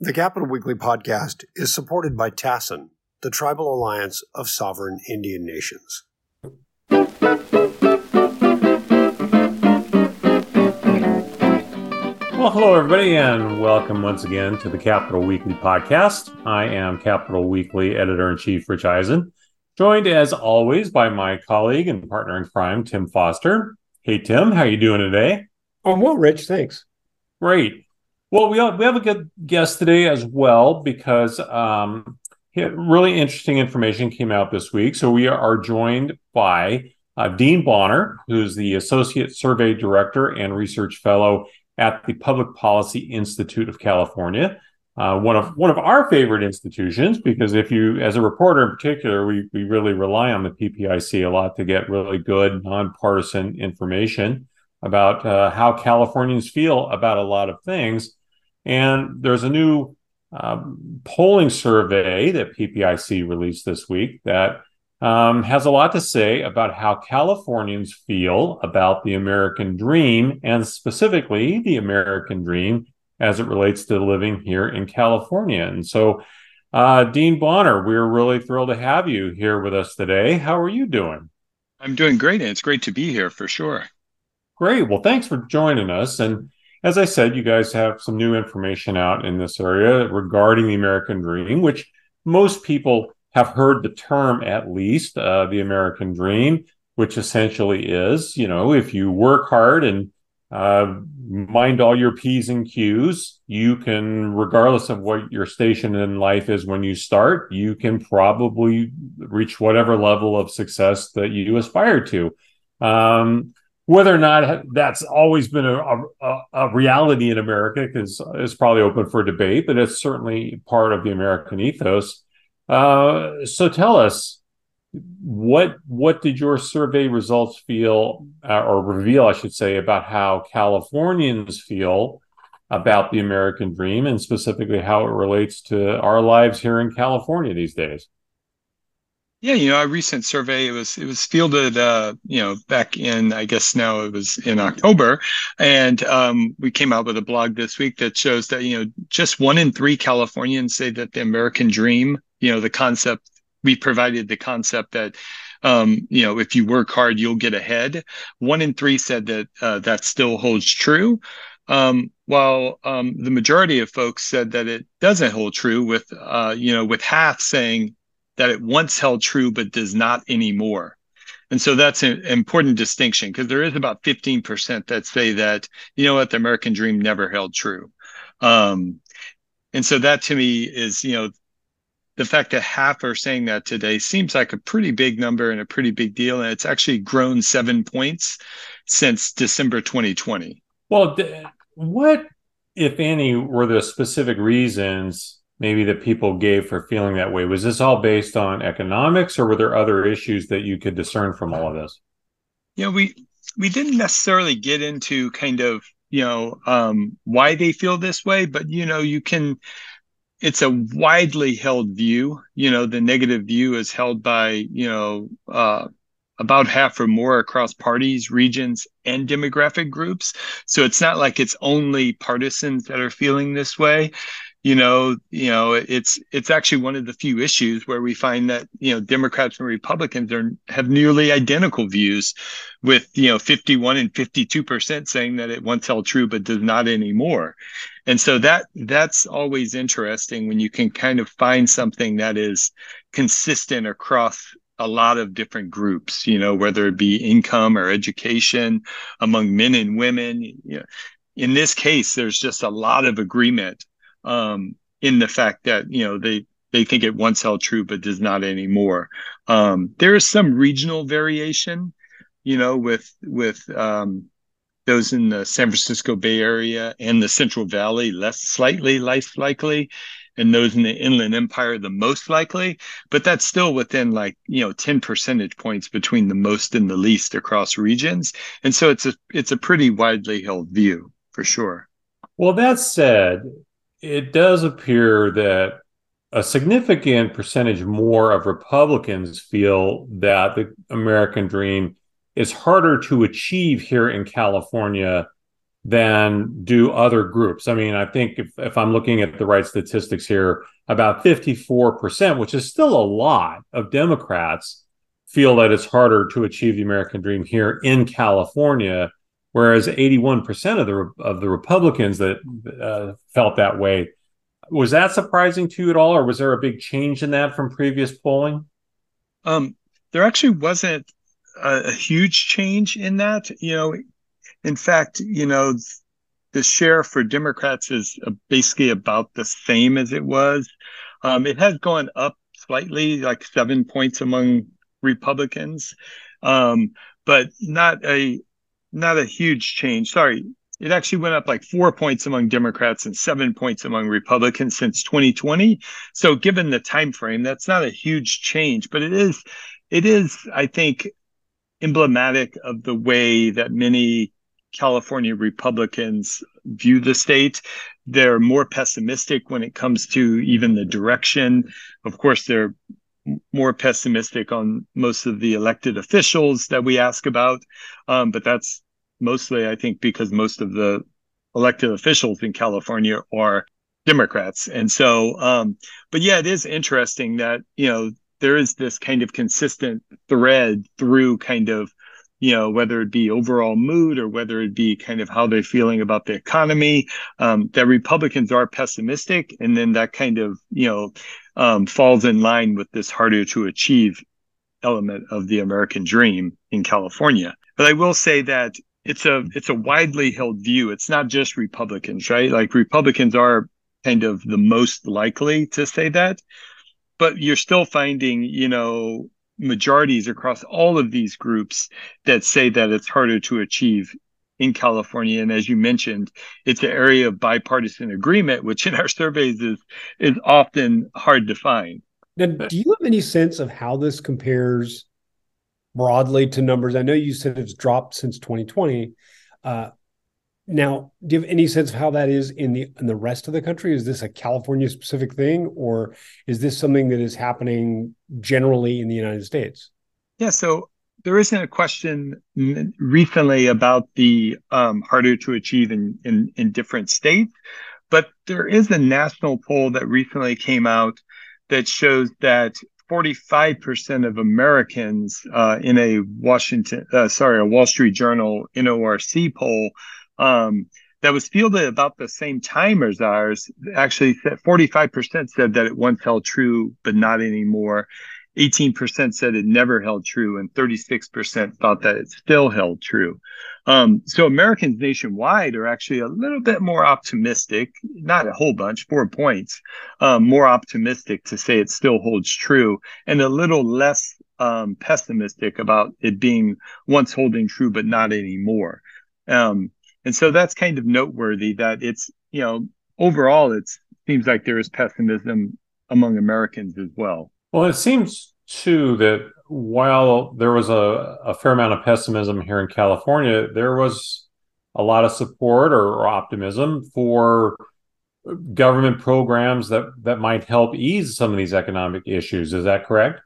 The Capitol Weekly podcast is supported by TASIN, the Tribal Alliance of Sovereign Indian Nations. Well, hello, everybody, and welcome once again to the Capitol Weekly podcast. I am Capitol Weekly editor in chief Rich Ehisen, joined as always by my colleague and partner in crime, Tim Foster. Hey, Tim, how you doing today? Oh, well, Rich, thanks. Great. Well, we have, we have a good guest today as well because um, really interesting information came out this week. So we are joined by uh, Dean Bonner, who's the Associate Survey Director and Research Fellow at the Public Policy Institute of California. Uh, one of one of our favorite institutions because if you, as a reporter in particular, we we really rely on the PPIC a lot to get really good nonpartisan information about uh, how Californians feel about a lot of things. And there's a new um, polling survey that PPIC released this week that um, has a lot to say about how Californians feel about the American dream and specifically the American dream as it relates to living here in California. And so, uh, Dean Bonner, we're really thrilled to have you here with us today. How are you doing? I'm doing great, and it's great to be here for sure. Great. Well, thanks for joining us. And as I said, you guys have some new information out in this area regarding the American dream, which most people have heard the term at least, uh, the American dream, which essentially is, you know, if you work hard and uh, mind all your P's and Q's, you can, regardless of what your station in life is when you start, you can probably reach whatever level of success that you aspire to. Um, whether or not that's always been a, a, a reality in America is is probably open for debate, but it's certainly part of the American ethos. Uh, so tell us what what did your survey results feel uh, or reveal, I should say, about how Californians feel about the American dream, and specifically how it relates to our lives here in California these days. Yeah, you know, a recent survey it was it was fielded, uh, you know, back in I guess now it was in October, and um, we came out with a blog this week that shows that you know just one in three Californians say that the American dream, you know, the concept we provided the concept that um, you know if you work hard you'll get ahead. One in three said that uh, that still holds true. Um, while um, the majority of folks said that it doesn't hold true, with uh, you know, with half saying that it once held true but does not anymore. And so that's an important distinction because there is about 15% that say that, you know what, the American dream never held true. Um, and so that to me is, you know, the fact that half are saying that today seems like a pretty big number and a pretty big deal. And it's actually grown seven points since December 2020. Well, what, if any, were the specific reasons maybe that people gave for feeling that way? Was this all based on economics, or were there other issues that you could discern from all of this? Know, we we didn't necessarily get into kind of you know um, why they feel this way, but you know, you can. It's a widely held view. You know, the negative view is held by you know uh, about half or more across parties, regions, and demographic groups. So it's not like it's only partisans that are feeling this way you know you know it's it's actually one of the few issues where we find that you know democrats and republicans are have nearly identical views with you know 51 and 52 percent saying that it once held true but does not anymore. And so that that's always interesting when you can kind of find something that is consistent across a lot of different groups you know whether it be income or education among men and women. You know in this case there's just a lot of agreement um, in the fact that you know they they think it once held true but does not anymore. Um, there is some regional variation, you know, with with um, those in the San Francisco Bay Area and the Central Valley less slightly less likely, and those in the Inland Empire the most likely. But that's still within like you know ten percentage points between the most and the least across regions, and so it's a it's a pretty widely held view for sure. Well, that said, it does appear that a significant percentage more of Republicans feel that the American dream is harder to achieve here in California than do other groups. I mean, I think if, if I'm looking at the right statistics here, about 54%, which is still a lot of Democrats, feel that it's harder to achieve the American dream here in California, whereas 81% of the of the Republicans that uh, felt that way. Was that surprising to you at all, or was there a big change in that from previous polling? Um, there actually wasn't a, a huge change in that. You know, in fact, you know, the share for Democrats is basically about the same as it was. Um, it has gone up slightly, like seven points among Republicans, um, but not a not a huge change. Sorry, it actually went up like four points among Democrats and seven points among Republicans since 2020. So, given the time frame, that's not a huge change, but it is it is, I think, emblematic of the way that many California Republicans view the state. They're more pessimistic when it comes to even the direction. Of course, they're more pessimistic on most of the elected officials that we ask about. Um, but that's mostly, I think, because most of the elected officials in California are Democrats. And so, um, but yeah, it is interesting that, you know, there is this kind of consistent thread through kind of you know whether it be overall mood or whether it be kind of how they're feeling about the economy um, that republicans are pessimistic and then that kind of you know um, falls in line with this harder to achieve element of the american dream in california but i will say that it's a it's a widely held view it's not just republicans right like republicans are kind of the most likely to say that but you're still finding you know majorities across all of these groups that say that it's harder to achieve in California. And as you mentioned, it's an area of bipartisan agreement, which in our surveys is is often hard to find. Now, do you have any sense of how this compares broadly to numbers? I know you said it's dropped since 2020. Uh, now, do you have any sense of how that is in the in the rest of the country? Is this a California specific thing, or is this something that is happening generally in the United States? Yeah, so there isn't a question recently about the um, harder to achieve in, in in different states, but there is a national poll that recently came out that shows that 45% of Americans uh, in a Washington, uh, sorry, a Wall Street Journal NORC poll um, that was fielded about the same time as ours actually said 45% said that it once held true, but not anymore. 18% said it never held true, and 36% thought that it still held true. Um, so Americans nationwide are actually a little bit more optimistic, not a whole bunch, four points, um, more optimistic to say it still holds true, and a little less um, pessimistic about it being once holding true, but not anymore. Um, and so that's kind of noteworthy that it's, you know, overall, it seems like there is pessimism among Americans as well. Well, it seems too that while there was a, a fair amount of pessimism here in California, there was a lot of support or, or optimism for government programs that that might help ease some of these economic issues. Is that correct?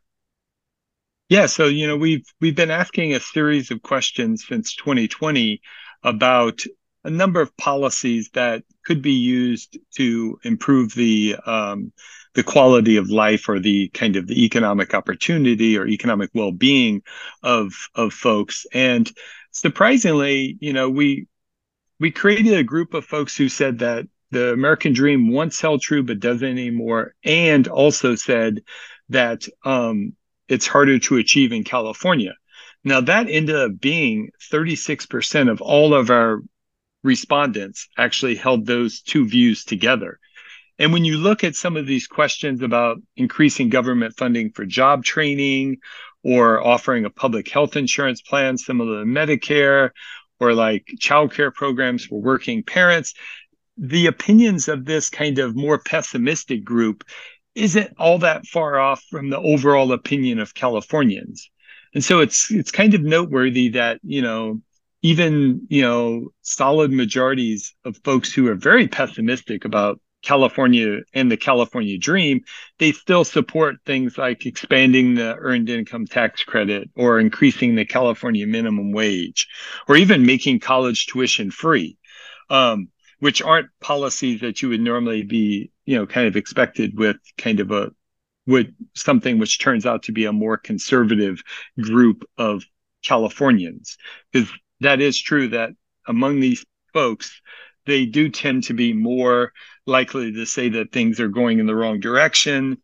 Yeah, so you know we've we've been asking a series of questions since 2020 about a number of policies that could be used to improve the um, the quality of life or the kind of the economic opportunity or economic well-being of of folks and surprisingly you know we we created a group of folks who said that the american dream once held true but doesn't anymore and also said that um, it's harder to achieve in california now, that ended up being 36% of all of our respondents actually held those two views together. And when you look at some of these questions about increasing government funding for job training or offering a public health insurance plan similar to Medicare or like childcare programs for working parents, the opinions of this kind of more pessimistic group isn't all that far off from the overall opinion of Californians. And so it's it's kind of noteworthy that you know even you know solid majorities of folks who are very pessimistic about California and the California dream, they still support things like expanding the earned income tax credit or increasing the California minimum wage or even making college tuition free. um, which aren't policies that you would normally be, you know, kind of expected with kind of a with something which turns out to be a more conservative group of Californians. Because that is true that among these folks, they do tend to be more likely to say that things are going in the wrong direction,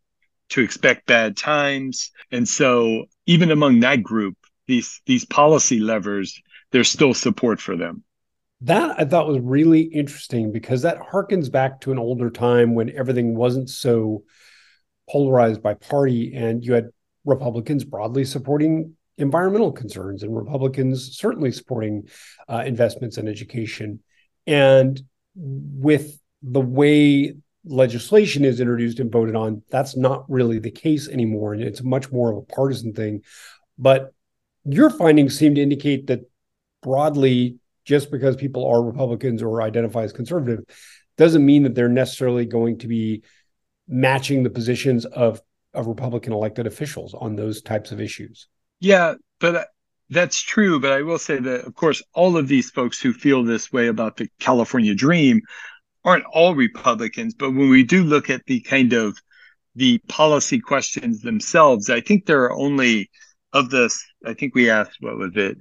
to expect bad times. And so even among that group, these these policy levers, there's still support for them. That I thought was really interesting because that harkens back to an older time when everything wasn't so polarized by party and you had Republicans broadly supporting environmental concerns and Republicans certainly supporting uh, investments in education. And with the way legislation is introduced and voted on, that's not really the case anymore. And it's much more of a partisan thing. But your findings seem to indicate that broadly, just because people are Republicans or identify as conservative, doesn't mean that they're necessarily going to be matching the positions of of Republican elected officials on those types of issues. Yeah, but that's true. But I will say that, of course, all of these folks who feel this way about the California dream aren't all Republicans. But when we do look at the kind of the policy questions themselves, I think there are only of this. I think we asked what was it,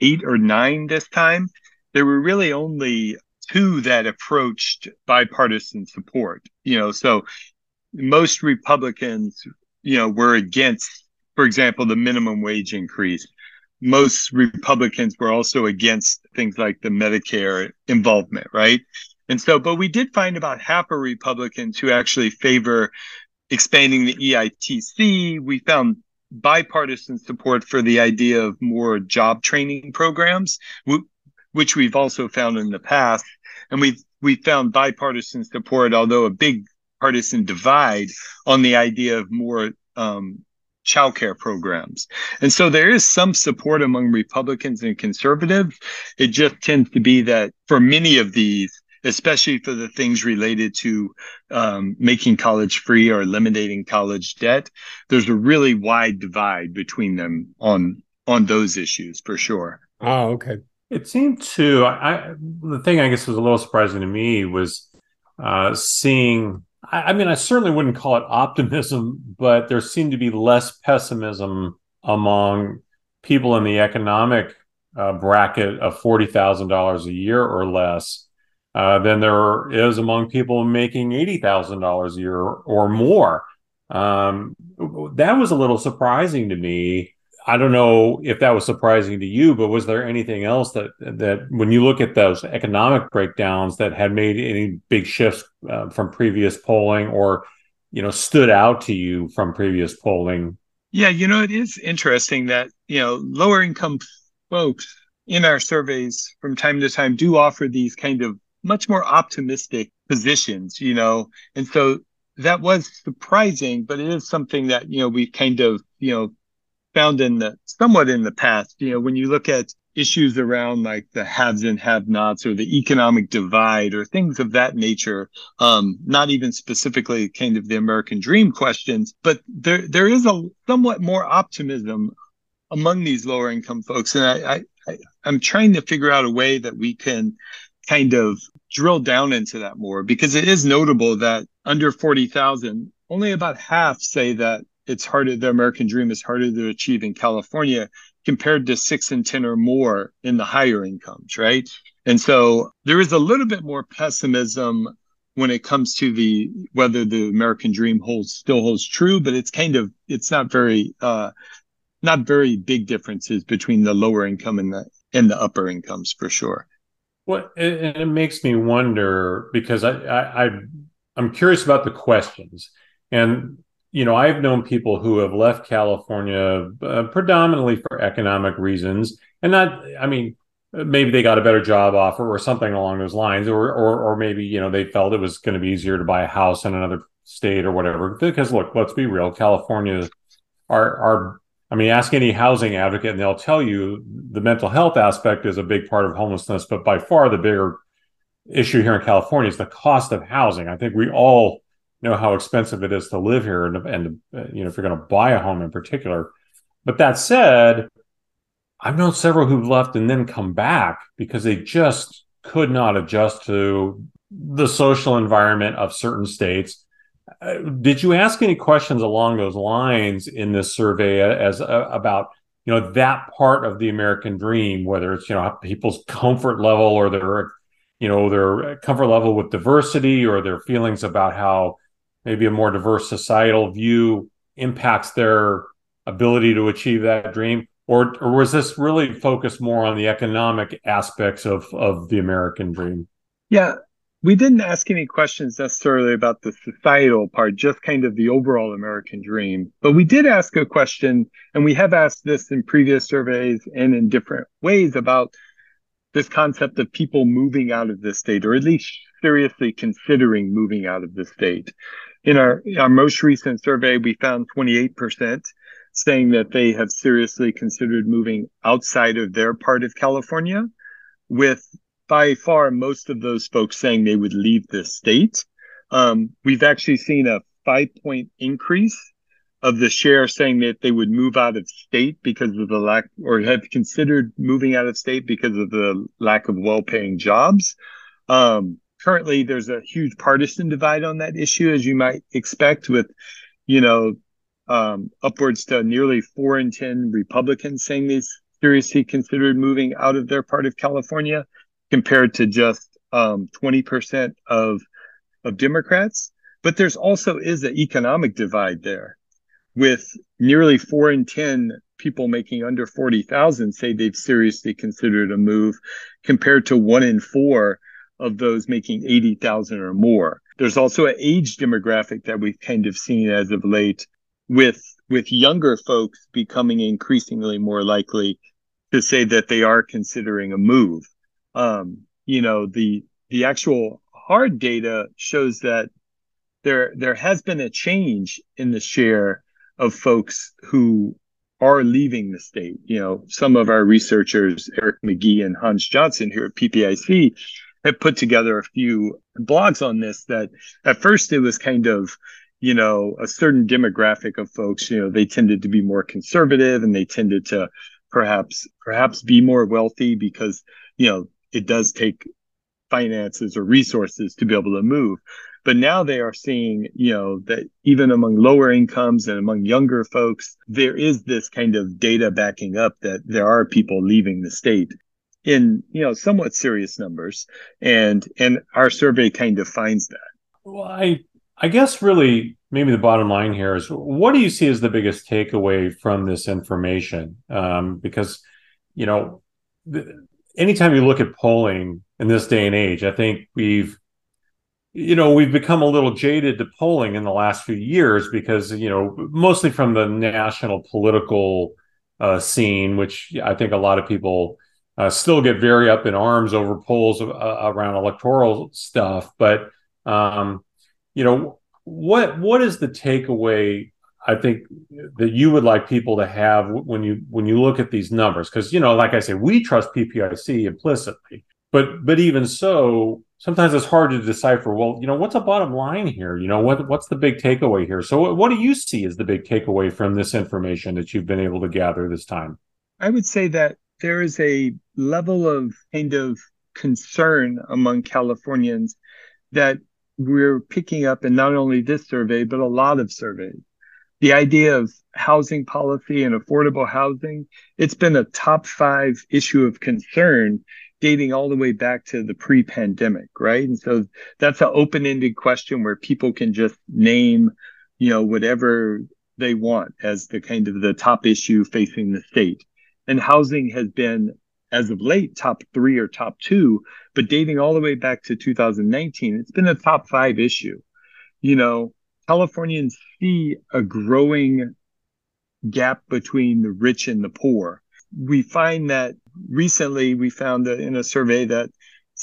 eight or nine this time. There were really only two that approached bipartisan support. You know, so most Republicans, you know, were against, for example, the minimum wage increase. Most Republicans were also against things like the Medicare involvement, right? And so, but we did find about half of Republicans who actually favor expanding the EITC. We found bipartisan support for the idea of more job training programs, which we've also found in the past. And we've we found bipartisan support, although a big partisan divide on the idea of more um, childcare programs. And so there is some support among Republicans and conservatives. It just tends to be that for many of these, especially for the things related to um, making college free or eliminating college debt, there's a really wide divide between them on on those issues for sure. Oh, okay. It seemed to I, the thing I guess was a little surprising to me was uh, seeing I, I mean, I certainly wouldn't call it optimism, but there seemed to be less pessimism among people in the economic uh, bracket of forty thousand dollars a year or less uh, than there is among people making eighty thousand dollars a year or more. Um, that was a little surprising to me. I don't know if that was surprising to you, but was there anything else that that when you look at those economic breakdowns that had made any big shifts uh, from previous polling, or you know, stood out to you from previous polling? Yeah, you know, it is interesting that you know lower income folks in our surveys from time to time do offer these kind of much more optimistic positions, you know, and so that was surprising, but it is something that you know we kind of you know found in the somewhat in the past. You know, when you look at issues around like the haves and have nots or the economic divide or things of that nature, um, not even specifically kind of the American dream questions, but there there is a somewhat more optimism among these lower income folks. And I, I, I am trying to figure out a way that we can kind of drill down into that more because it is notable that under 40,000, only about half say that it's harder the american dream is harder to achieve in california compared to six and ten or more in the higher incomes right? And so there is a little bit more pessimism when it comes to the whether the american dream holds still holds true but it's kind of it's not very uh not very big differences between the lower income and the and the upper incomes for sure. Well it, it makes me wonder because I, I i i'm curious about the questions. And you know, I've known people who have left California uh, predominantly for economic reasons, and not, I mean, maybe they got a better job offer or something along those lines, or or or maybe you know they felt it was going to be easier to buy a house in another state or whatever. Because look, let's be real, California are are I mean, ask any housing advocate, and they'll tell you the mental health aspect is a big part of homelessness, but by far the bigger issue here in California is the cost of housing. I think we all know how expensive it is to live here and, and you know if you're going to buy a home in particular but that said i've known several who've left and then come back because they just could not adjust to the social environment of certain states. Uh, did you ask any questions along those lines in this survey as uh, about you know that part of the American dream, whether it's you know people's comfort level or their you know their comfort level with diversity or their feelings about how maybe a more diverse societal view impacts their ability to achieve that dream or or was this really focused more on the economic aspects of of the american dream yeah we didn't ask any questions necessarily about the societal part, just kind of the overall American dream. But we did ask a question, and we have asked this in previous surveys and in different ways about this concept of people moving out of the state, or at least seriously considering moving out of the state. In our, our most recent survey, we found 28% saying that they have seriously considered moving outside of their part of California, with by far most of those folks saying they would leave the state. Um, we've actually seen a five point increase of the share saying that they would move out of state because of the lack or have considered moving out of state because of the lack of well paying jobs. Um, currently, there's a huge partisan divide on that issue, as you might expect, with, you know, um, upwards to nearly four in 10 Republicans saying they seriously considered moving out of their part of California compared to just um, 20% of of Democrats. But there's also is an economic divide there, with nearly four in ten people making under 40,000 say they've seriously considered a move, compared to one in four of those making 80,000 or more. There's also an age demographic that we've kind of seen as of late, with with younger folks becoming increasingly more likely to say that they are considering a move um, you know, the the actual hard data shows that there there has been a change in the share of folks who are leaving the state. You know, some of our researchers, Eric McGhee and Hans Johnson here at PPIC, have put together a few blogs on this that at first it was kind of you know a certain demographic of folks you know they tended to be more conservative and they tended to perhaps perhaps be more wealthy because you know it does take finances or resources to be able to move. But now they are seeing, you know, that even among lower incomes and among younger folks, there is this kind of data backing up that there are people leaving the state in, you know, somewhat serious numbers. And and our survey kind of finds that. Well, I I guess really maybe the bottom line here is what do you see as the biggest takeaway from this information? Um, because you know, anytime you look at polling in this day and age, I think we've you know we've become a little jaded to polling in the last few years because you know mostly from the national political uh, scene, which I think a lot of people uh, still get very up in arms over polls uh, around electoral stuff. But um, you know what what is the takeaway I think that you would like people to have when you when you look at these numbers? Because you know like I say we trust PPIC implicitly but but even so sometimes it's hard to decipher well you know what's the bottom line here? You know what what's the big takeaway here? So what, what do you see as the big takeaway from this information that you've been able to gather this time? I would say that there is a level of kind of concern among Californians that we're picking up in not only this survey but a lot of surveys the idea of housing policy and affordable housing, it's been a top five issue of concern dating all the way back to the pre-pandemic, right? And so that's an open-ended question where people can just name, you know, whatever they want as the kind of the top issue facing the state. And housing has been as of late top three or top two, but dating all the way back to 2019, it's been a top five issue. You know, Californians see a growing gap between the rich and the poor. We find that recently we found that in a survey that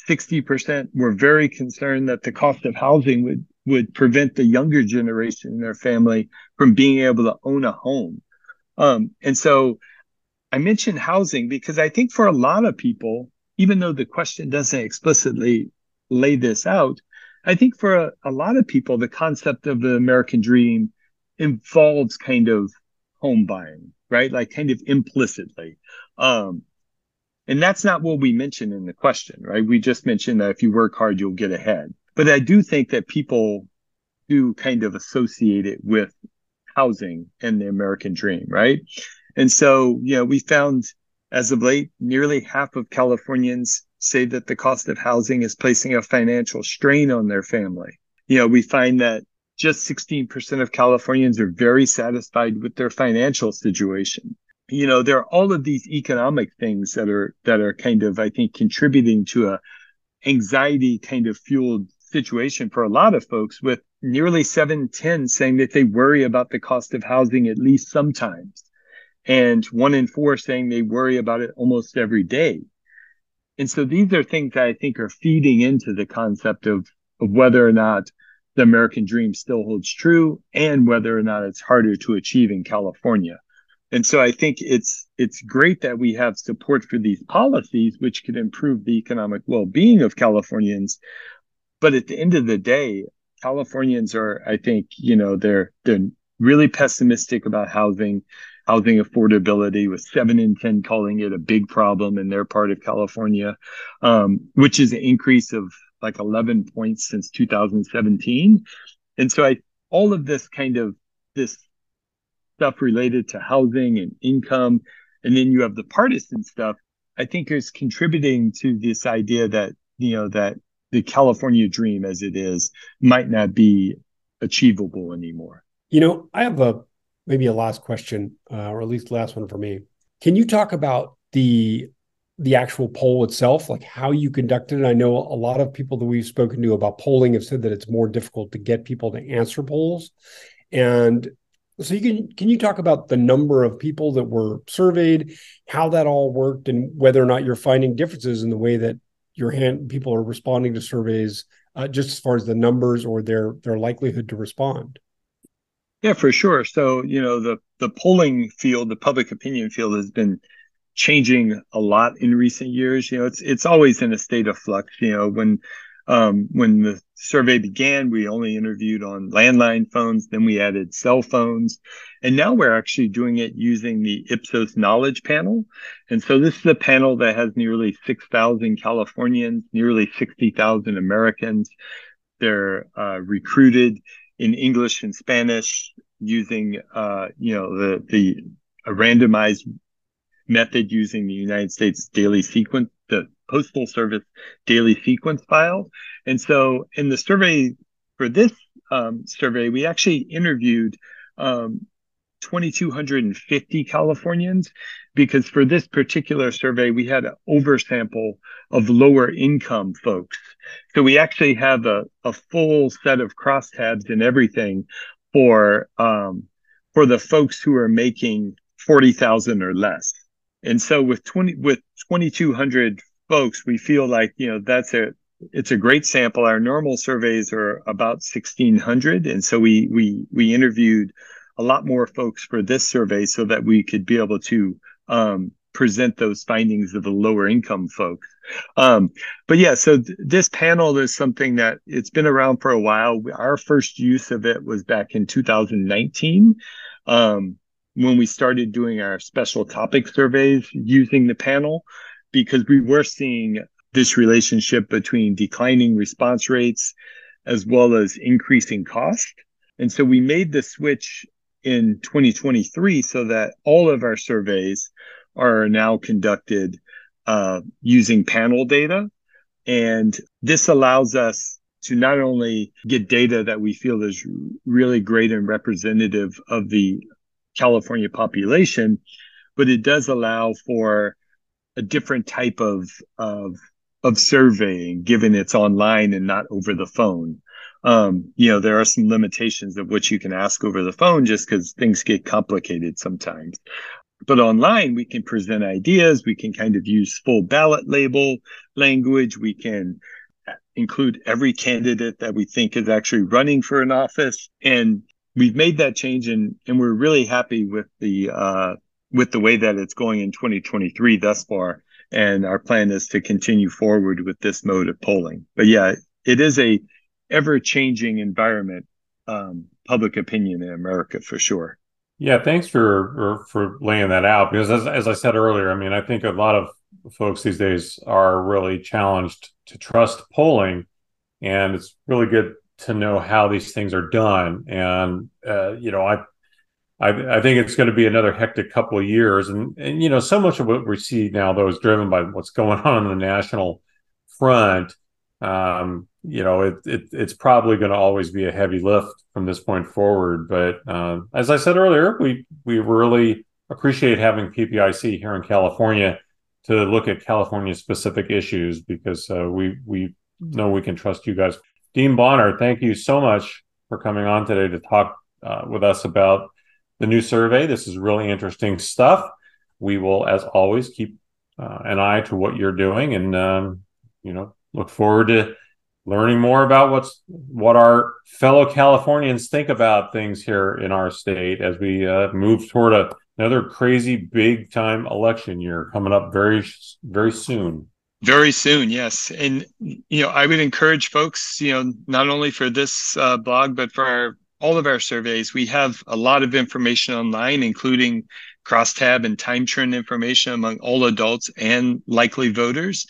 60% were very concerned that the cost of housing would, would prevent the younger generation in their family from being able to own a home. Um, and so I mentioned housing because I think for a lot of people, even though the question doesn't explicitly lay this out, I think for a, a lot of people, the concept of the American dream involves kind of home buying, right? Like kind of implicitly. Um, And that's not what we mentioned in the question, right? We just mentioned that if you work hard, you'll get ahead. But I do think that people do kind of associate it with housing and the American dream, right? And so, you know, we found as of late, nearly half of Californians say that the cost of housing is placing a financial strain on their family. You know, we find that just 16% of Californians are very satisfied with their financial situation. You know, there are all of these economic things that are that are kind of, I think, contributing to a anxiety kind of fueled situation for a lot of folks with nearly 710 saying that they worry about the cost of housing at least sometimes and one in four saying they worry about it almost every day. And so these are things that i think are feeding into the concept of of whether or not the american dream still holds true and whether or not it's harder to achieve in california. And so i think it's it's great that we have support for these policies which could improve the economic well-being of californians. But at the end of the day Californians are, I think, you know, they're they're really pessimistic about housing, housing affordability, with seven in ten calling it a big problem in their part of California, um, which is an increase of like 11 points since 2017. And so I all of this kind of this stuff related to housing and income, and then you have the partisan stuff, I think is contributing to this idea that, you know, that the California dream as it is might not be achievable anymore. You know, I have a maybe a last question, uh, or at least last one for me. Can you talk about the the actual poll itself, like how you conducted it? I know a lot of people that we've spoken to about polling have said that it's more difficult to get people to answer polls, and so you can can you talk about the number of people that were surveyed, how that all worked, and whether or not you're finding differences in the way that your hand people are responding to surveys uh, just as far as the numbers or their their likelihood to respond yeah for sure so you know the the polling field the public opinion field has been changing a lot in recent years you know it's it's always in a state of flux you know when um, when the survey began, we only interviewed on landline phones, then we added cell phones, and now we're actually doing it using the Ipsos Knowledge Panel. And so this is a panel that has nearly 6,000 Californians, nearly 60,000 Americans. They're uh, recruited in English and Spanish using, uh, you know, the the a randomized method using the United States daily sequence, the Postal Service daily sequence file. And so in the survey for this um, survey, we actually interviewed um, 2,250 Californians because for this particular survey, we had an oversample of lower income folks. So we actually have a, a full set of crosstabs and everything for um, for the folks who are making 40,000 or less. And so with 20 with 2200 folks, we feel like, you know, that's a it's a great sample. Our normal surveys are about 1600 and so we we we interviewed a lot more folks for this survey so that we could be able to um, present those findings of the lower income folks. Um, but yeah, so th- this panel is something that it's been around for a while. Our first use of it was back in 2019. Um, when we started doing our special topic surveys using the panel because we were seeing this relationship between declining response rates as well as increasing cost. And so we made the switch in 2023 so that all of our surveys are now conducted uh, using panel data. And this allows us to not only get data that we feel is really great and representative of the California population, but it does allow for a different type of of of surveying, given it's online and not over the phone. Um, you know, there are some limitations of what you can ask over the phone just because things get complicated sometimes. But online, we can present ideas. We can kind of use full ballot label language. We can include every candidate that we think is actually running for an office. And we've made that change and, and we're really happy with the, uh, with the way that it's going in 2023 thus far. And our plan is to continue forward with this mode of polling. But yeah, it is a ever changing environment, um, public opinion in America for sure. Yeah, thanks for for laying that out because as as I said earlier, I mean, I think a lot of folks these days are really challenged to trust polling, and it's really good to know how these things are done. And uh, you know, I, I, I think it's going to be another hectic couple of years, and and you know, so much of what we see now though is driven by what's going on on the national front. Um, you know, it, it it's probably going to always be a heavy lift from this point forward. But uh, as I said earlier, we we really appreciate having PPIC here in California to look at California specific issues because uh, we we know we can trust you guys. Dean Bonner, thank you so much for coming on today to talk uh, with us about the new survey. This is really interesting stuff. We will, as always, keep uh, an eye to what you're doing, and um, you know, look forward to learning more about what's what our fellow Californians think about things here in our state as we uh, move toward a, another crazy big time election year coming up very very soon. Very soon, yes. And, you know, I would encourage folks, you know, not only for this uh, blog, but for our, all of our surveys, we have a lot of information online, including crosstab and time trend information among all adults and likely voters.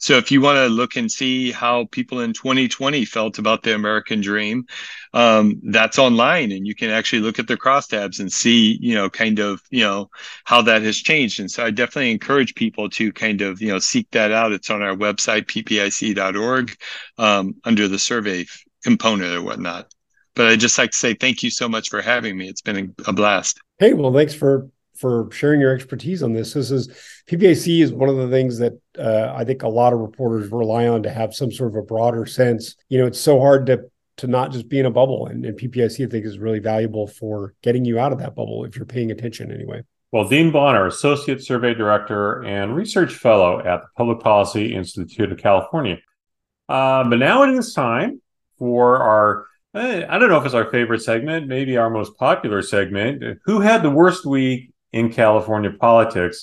So if you want to look and see how people in 2020 felt about the American dream, um, that's online and you can actually look at the crosstabs and see, you know, kind of, you know, how that has changed. And so I definitely encourage people to kind of, you know, seek that out. It's on our website, ppic.org, um, under the survey component or whatnot. But I'd just like to say thank you so much for having me. It's been a blast. Hey, well, thanks for for sharing your expertise on this. This is PPIC is one of the things that uh, I think a lot of reporters rely on to have some sort of a broader sense. You know, it's so hard to to not just be in a bubble, and, and I think is really valuable for getting you out of that bubble if you're paying attention anyway. Well, Dean Bonner, Associate Survey Director and Research Fellow at the Public Policy Institute of California. Uh, but now it is time for our eh, I don't know if it's our favorite segment, maybe our most popular segment. Who had the worst week in California politics.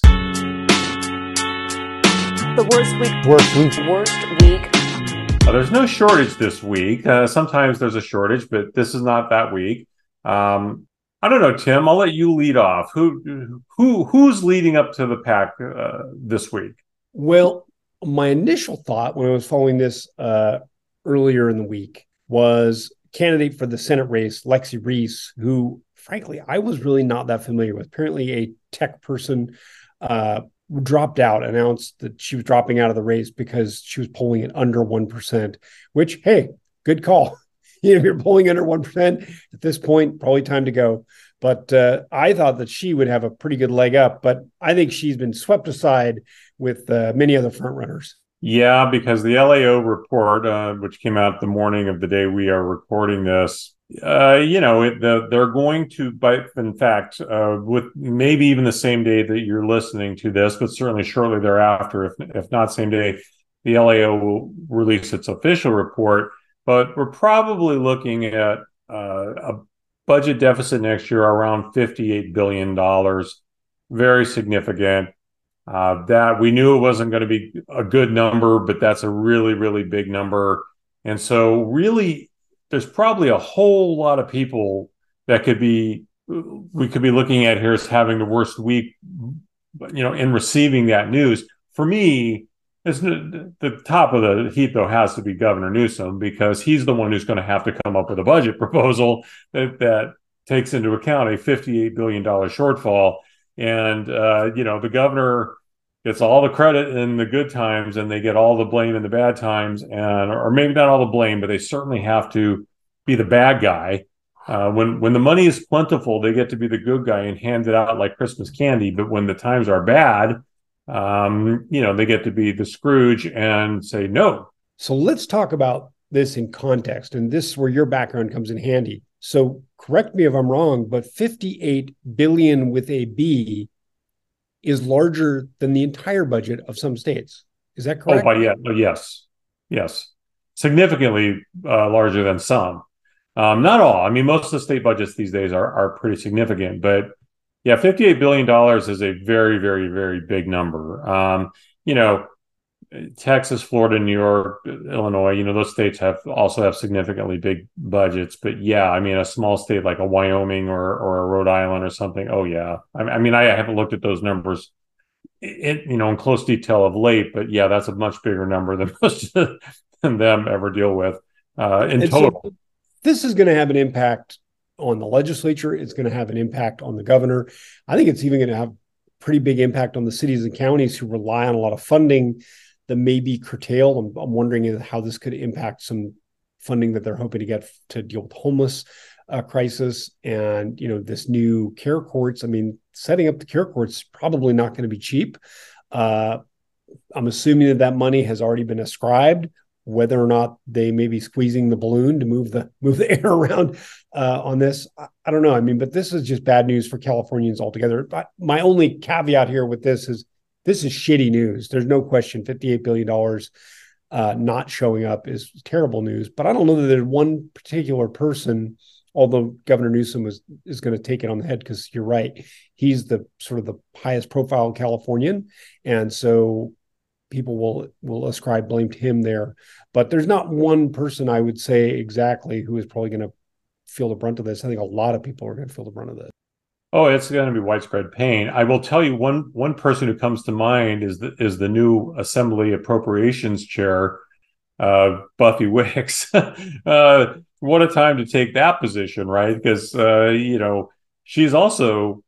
The worst week. Worst week. Worst week. Uh, there's no shortage this week. Uh, sometimes there's a shortage, but this is not that week. Um, I don't know, Tim. I'll let you lead off. Who who who's leading up to the pack uh, this week? Well, my initial thought when I was following this uh, earlier in the week was candidate for the Senate race, Lexi Reese, who frankly, I was really not that familiar with. Apparently, a tech person uh, dropped out, announced that she was dropping out of the race because she was polling at under 1%, which, hey, good call. You know, if you're polling under 1% at this point, probably time to go. But uh, I thought that she would have a pretty good leg up, but I think she's been swept aside with uh, many other front runners. Yeah, because the LAO report, uh, which came out the morning of the day we are recording this, uh, you know, they're going to, but in fact, uh, with maybe even the same day that you're listening to this, but certainly shortly thereafter, if if not same day, the LAO will release its official report. But we're probably looking at uh, a budget deficit next year around fifty-eight billion dollars, very significant. Uh, that we knew it wasn't going to be a good number, but that's a really, really big number. And so, really, there's probably a whole lot of people that could be we could be looking at here as having the worst week you know in receiving that news. For me it's the top of the heap though has to be governor newsom because he's the one who's going to have to come up with a budget proposal that, that takes into account a 58 billion dollar shortfall. And uh, you know the governor gets all the credit in the good times and they get all the blame in the bad times and or maybe not all the blame but they certainly have to be the bad guy. Uh, when when the money is plentiful they get to be the good guy and hand it out like christmas candy. But when the times are bad um, you know they get to be the scrooge and say no. So let's talk about this in context. And this is where your background comes in handy. So correct me if i'm wrong but 58 billion with a b is larger than the entire budget of some states. Is that correct? Oh, yeah, oh, yes, yes, significantly uh, larger than some. Um, not all. I mean, most of the state budgets these days are are pretty significant, but yeah, fifty eight billion dollars is a very, very, very big number. Um, you know, Texas, Florida, New York, Illinois, you know, those states have also have significantly big budgets. But yeah, I mean, a small state like a Wyoming or or a Rhode Island or something. Oh yeah, I, I mean, I haven't looked at those numbers it, you know, in close detail of late, but yeah, that's a much bigger number than most than them ever deal with uh, in And total. so this is going to have an impact on the legislature. It's going to have an impact on the governor. I think it's even going to have pretty big impact on the cities and counties who rely on a lot of funding that may be curtailed. I'm, I'm wondering how this could impact some funding that they're hoping to get to deal with homeless uh, crisis and you know this new care courts. I mean, setting up the care courts probably not going to be cheap. Uh, I'm assuming that that money has already been ascribed. Whether or not they may be squeezing the balloon to move the move the air around uh, on this, I, I, don't know. I mean, but this is just bad news for Californians altogether. But my only caveat here with this is this is shitty news. There's no question. Fifty-eight billion dollars uh, not showing up is terrible news. But I don't know that there's one particular person although Governor Newsom was is going to take it on the head because you're right, he's the sort of the highest profile Californian, and so people will will ascribe blame to him there. But there's not one person I would say exactly who is probably going to feel the brunt of this. I think a lot of people are going to feel the brunt of this. Oh, it's going to be widespread pain. I will tell you one one person who comes to mind is the is the new Assembly Appropriations Chair, uh, Buffy Wicks. uh, what a time to take that position, right? Because uh, you know she's also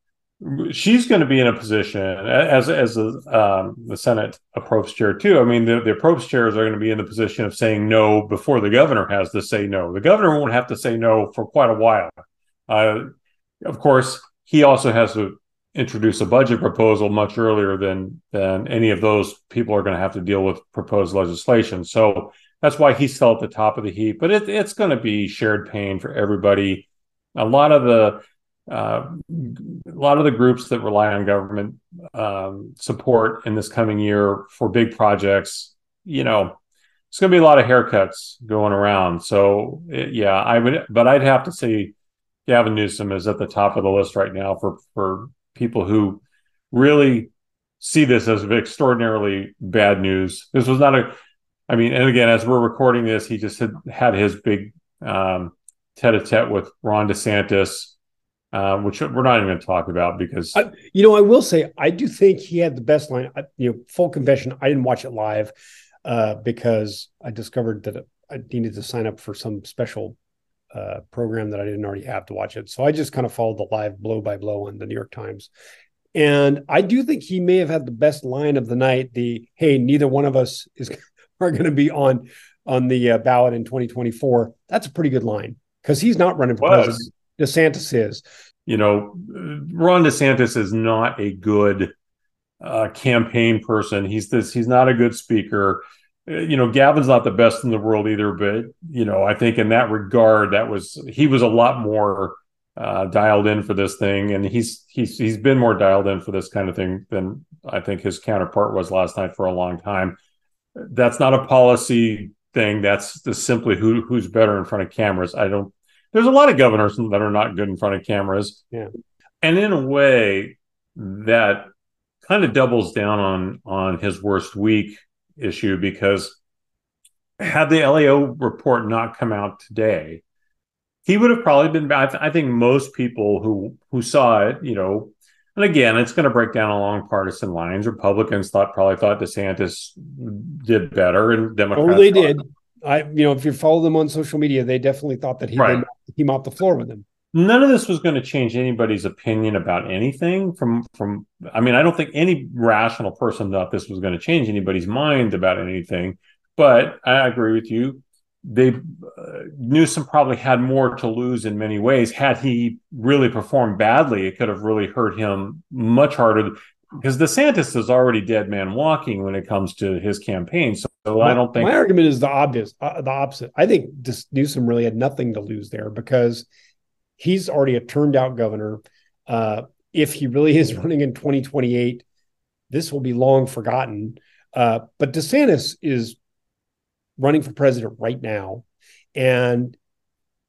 she's going to be in a position as as a, um, the Senate Approps chair too. I mean, the, the Approps chairs are going to be in the position of saying no before the governor has to say no. The governor won't have to say no for quite a while. Uh, of course, he also has to introduce a budget proposal much earlier than than any of those people are going to have to deal with proposed legislation. So that's why he's still at the top of the heap. But it, it's going to be shared pain for everybody. A lot of the uh, a lot of the groups that rely on government um, support in this coming year for big projects, you know, it's going to be a lot of haircuts going around. So it, yeah, I would, but I'd have to say Gavin Newsom is at the top of the list right now for for people who really see this as extraordinarily bad news. This was not a I mean, and again, as we're recording this, he just had had his big um, tete-a-tete with Ron DeSantis, uh, which we're not even going to talk about because I, you know I will say I do think he had the best line. I, you know, full confession, I didn't watch it live uh, because I discovered that I needed to sign up for some special uh, program that I didn't already have to watch it. So I just kind of followed the live blow by blow on the New York Times. And I do think he may have had the best line of the night. The hey, neither one of us is are going to be on on the uh, ballot in 2024. That's a pretty good line because he's not running for president. DeSantis is. You know, Ron DeSantis is not a good uh, campaign person. He's this. He's not a good speaker. You know, Gavin's not the best in the world either. But you know, I think in that regard, that was he was a lot more uh, dialed in for this thing, and he's he's he's been more dialed in for this kind of thing than I think his counterpart was last night for a long time that's not a policy thing. That's just simply who who's better in front of cameras. I don't. There's a lot of governors that are not good in front of cameras. Yeah, and in a way, that kind of doubles down on on his worst week issue because had the LAO report not come out today, he would have probably been. I, th- I think most people who who saw it, you know, and again, it's going to break down along partisan lines. Republicans thought probably thought DeSantis did better, and Democrats. Oh, they did. I, you know, if you follow them on social media, they definitely thought that he right. he mopped the floor with them. None of this was going to change anybody's opinion about anything. From from, I mean, I don't think any rational person thought this was going to change anybody's mind about anything. But I agree with you they uh, Newsom probably had more to lose in many ways. Had he really performed badly, it could have really hurt him much harder because DeSantis is already dead man walking when it comes to his campaign. So, I don't think my argument is the obvious, uh, the opposite. I think Newsom really had nothing to lose there because he's already a termed out governor. Uh, if he really is running in 2028, this will be long forgotten. Uh, but DeSantis is running for president right now. And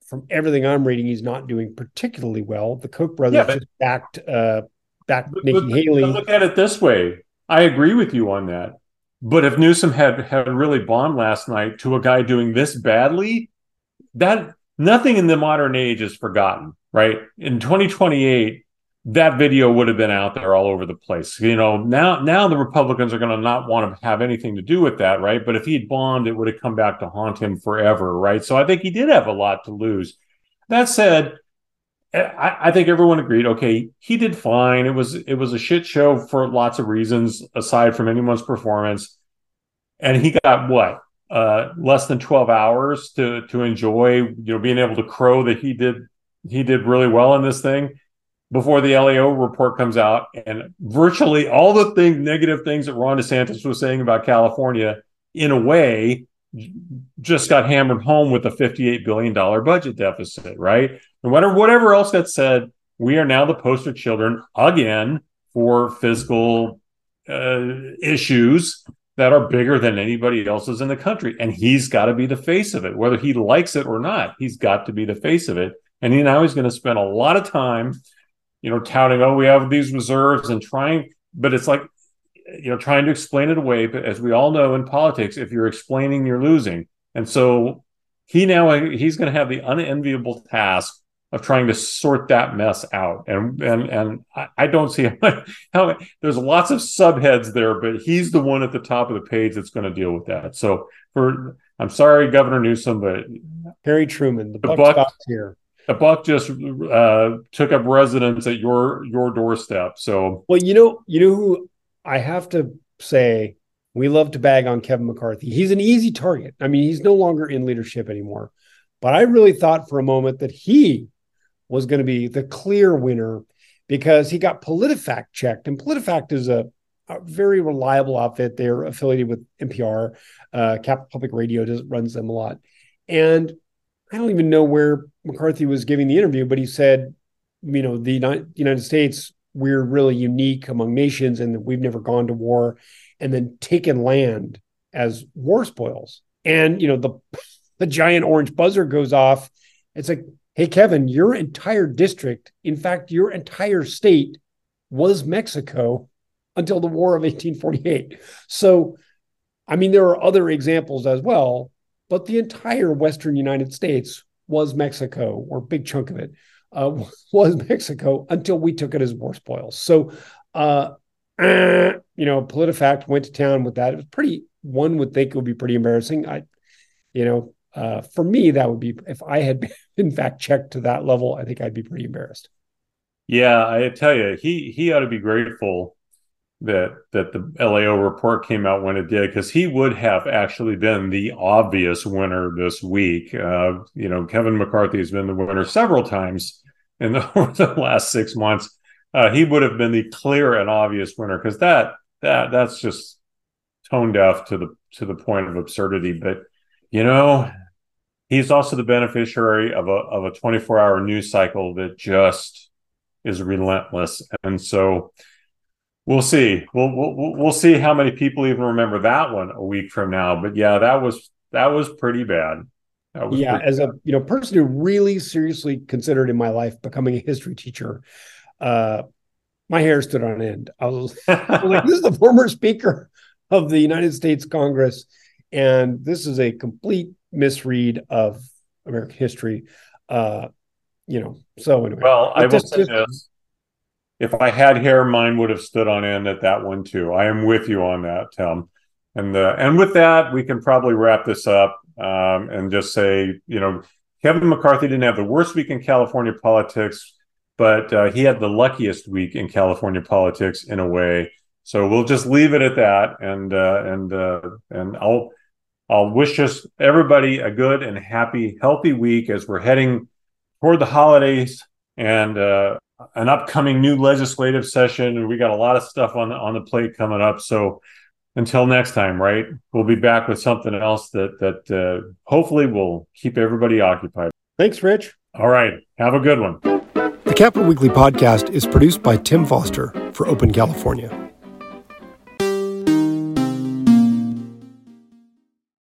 from everything I'm reading, he's not doing particularly well. The Koch brothers yeah, but, just backed uh backed but, Nikki but, Haley. look at it this way. I agree with you on that. But if Newsom had had really bombed last night to a guy doing this badly, that nothing in the modern age is forgotten, right? In 2028, that video would have been out there all over the place. You know, now now the Republicans are going to not want to have anything to do with that, right? But if he'd bombed, it would have come back to haunt him forever, right? So I think he did have a lot to lose. That said, I, I think everyone agreed. Okay, he did fine. It was it was a shit show for lots of reasons, aside from anyone's performance. And he got what uh, less than twelve hours to to enjoy, you know, being able to crow that he did he did really well in this thing before the LAO report comes out, and virtually all the things, negative things that Ron DeSantis was saying about California, in a way, just got hammered home with a $58 billion budget deficit, right? And whatever, whatever else got said, we are now the poster children again for fiscal uh, issues that are bigger than anybody else's in the country. And he's got to be the face of it, whether he likes it or not. He's got to be the face of it. And he now he's going to spend a lot of time you know, touting, oh, we have these reserves and trying, but it's like, you know, trying to explain it away. But as we all know in politics, if you're explaining, you're losing. And so he now he's going to have the unenviable task of trying to sort that mess out. And and and I, don't see how, how there's lots of subheads there, but he's the one at the top of the page that's going to deal with that. So for I'm sorry, Governor Newsom, but Harry Truman, the, the buck, buck stops here the buck just uh, took up residence at your your doorstep. So, well, you know, you know who I have to say we love to bag on Kevin McCarthy. He's an easy target. I mean, he's no longer in leadership anymore. But I really thought for a moment that he was going to be the clear winner because he got PolitiFact checked, and PolitiFact is a, a very reliable outfit. They're affiliated with NPR. Uh, Capital Public Radio does runs them a lot, and I don't even know where McCarthy was giving the interview, but he said, you know, the United States, we're really unique among nations and we've never gone to war and then taken land as war spoils. And, you know, the, the giant orange buzzer goes off. It's like, hey, Kevin, your entire district, in fact, your entire state was Mexico until the War of 1848. So, I mean, there are other examples as well, but the entire Western United States was Mexico, or a big chunk of it uh, was Mexico until we took it as war spoils. So, uh, you know, PolitiFact went to town with that. It was pretty. One would think it would be pretty embarrassing. I, you know, uh, for me, that would be if I had in fact check to that level. I think I'd be pretty embarrassed. Yeah, I tell you, he he ought to be grateful that that the LAO report came out when it did because he would have actually been the obvious winner this week. Uh, you know, Kevin McCarthy has been the winner several times in the, the last six months. Uh, he would have been the clear and obvious winner because that that that's just tone deaf to the to the point of absurdity. But you know, he's also the beneficiary of a of a 24 hour news cycle that just is relentless, and so We'll see. We'll, we'll we'll see how many people even remember that one a week from now. But yeah, that was that was pretty bad. Was yeah, pretty as bad. a you know person who really seriously considered in my life becoming a history teacher, uh, my hair stood on end. I was, I was like, "This is the former Speaker of the United States Congress, and this is a complete misread of American history." Uh, you know, so anyway. Well, I will say this if I had hair, mine would have stood on end at that one too. I am with you on that, Tim. And uh, and with that, we can probably wrap this up um, and just say, you know, Kevin McCarthy didn't have the worst week in California politics, but uh, he had the luckiest week in California politics in a way. So we'll just leave it at that, and uh, and uh, and I'll I'll wish just everybody a good and happy, healthy week as we're heading toward the holidays and uh, an upcoming new legislative session, and we got a lot of stuff on the, on the plate coming up. So until next time, right? We'll be back with something else that that uh, hopefully will keep everybody occupied. Thanks, Rich. All right, have a good one. The Capitol Weekly podcast is produced by Tim Foster for Open California.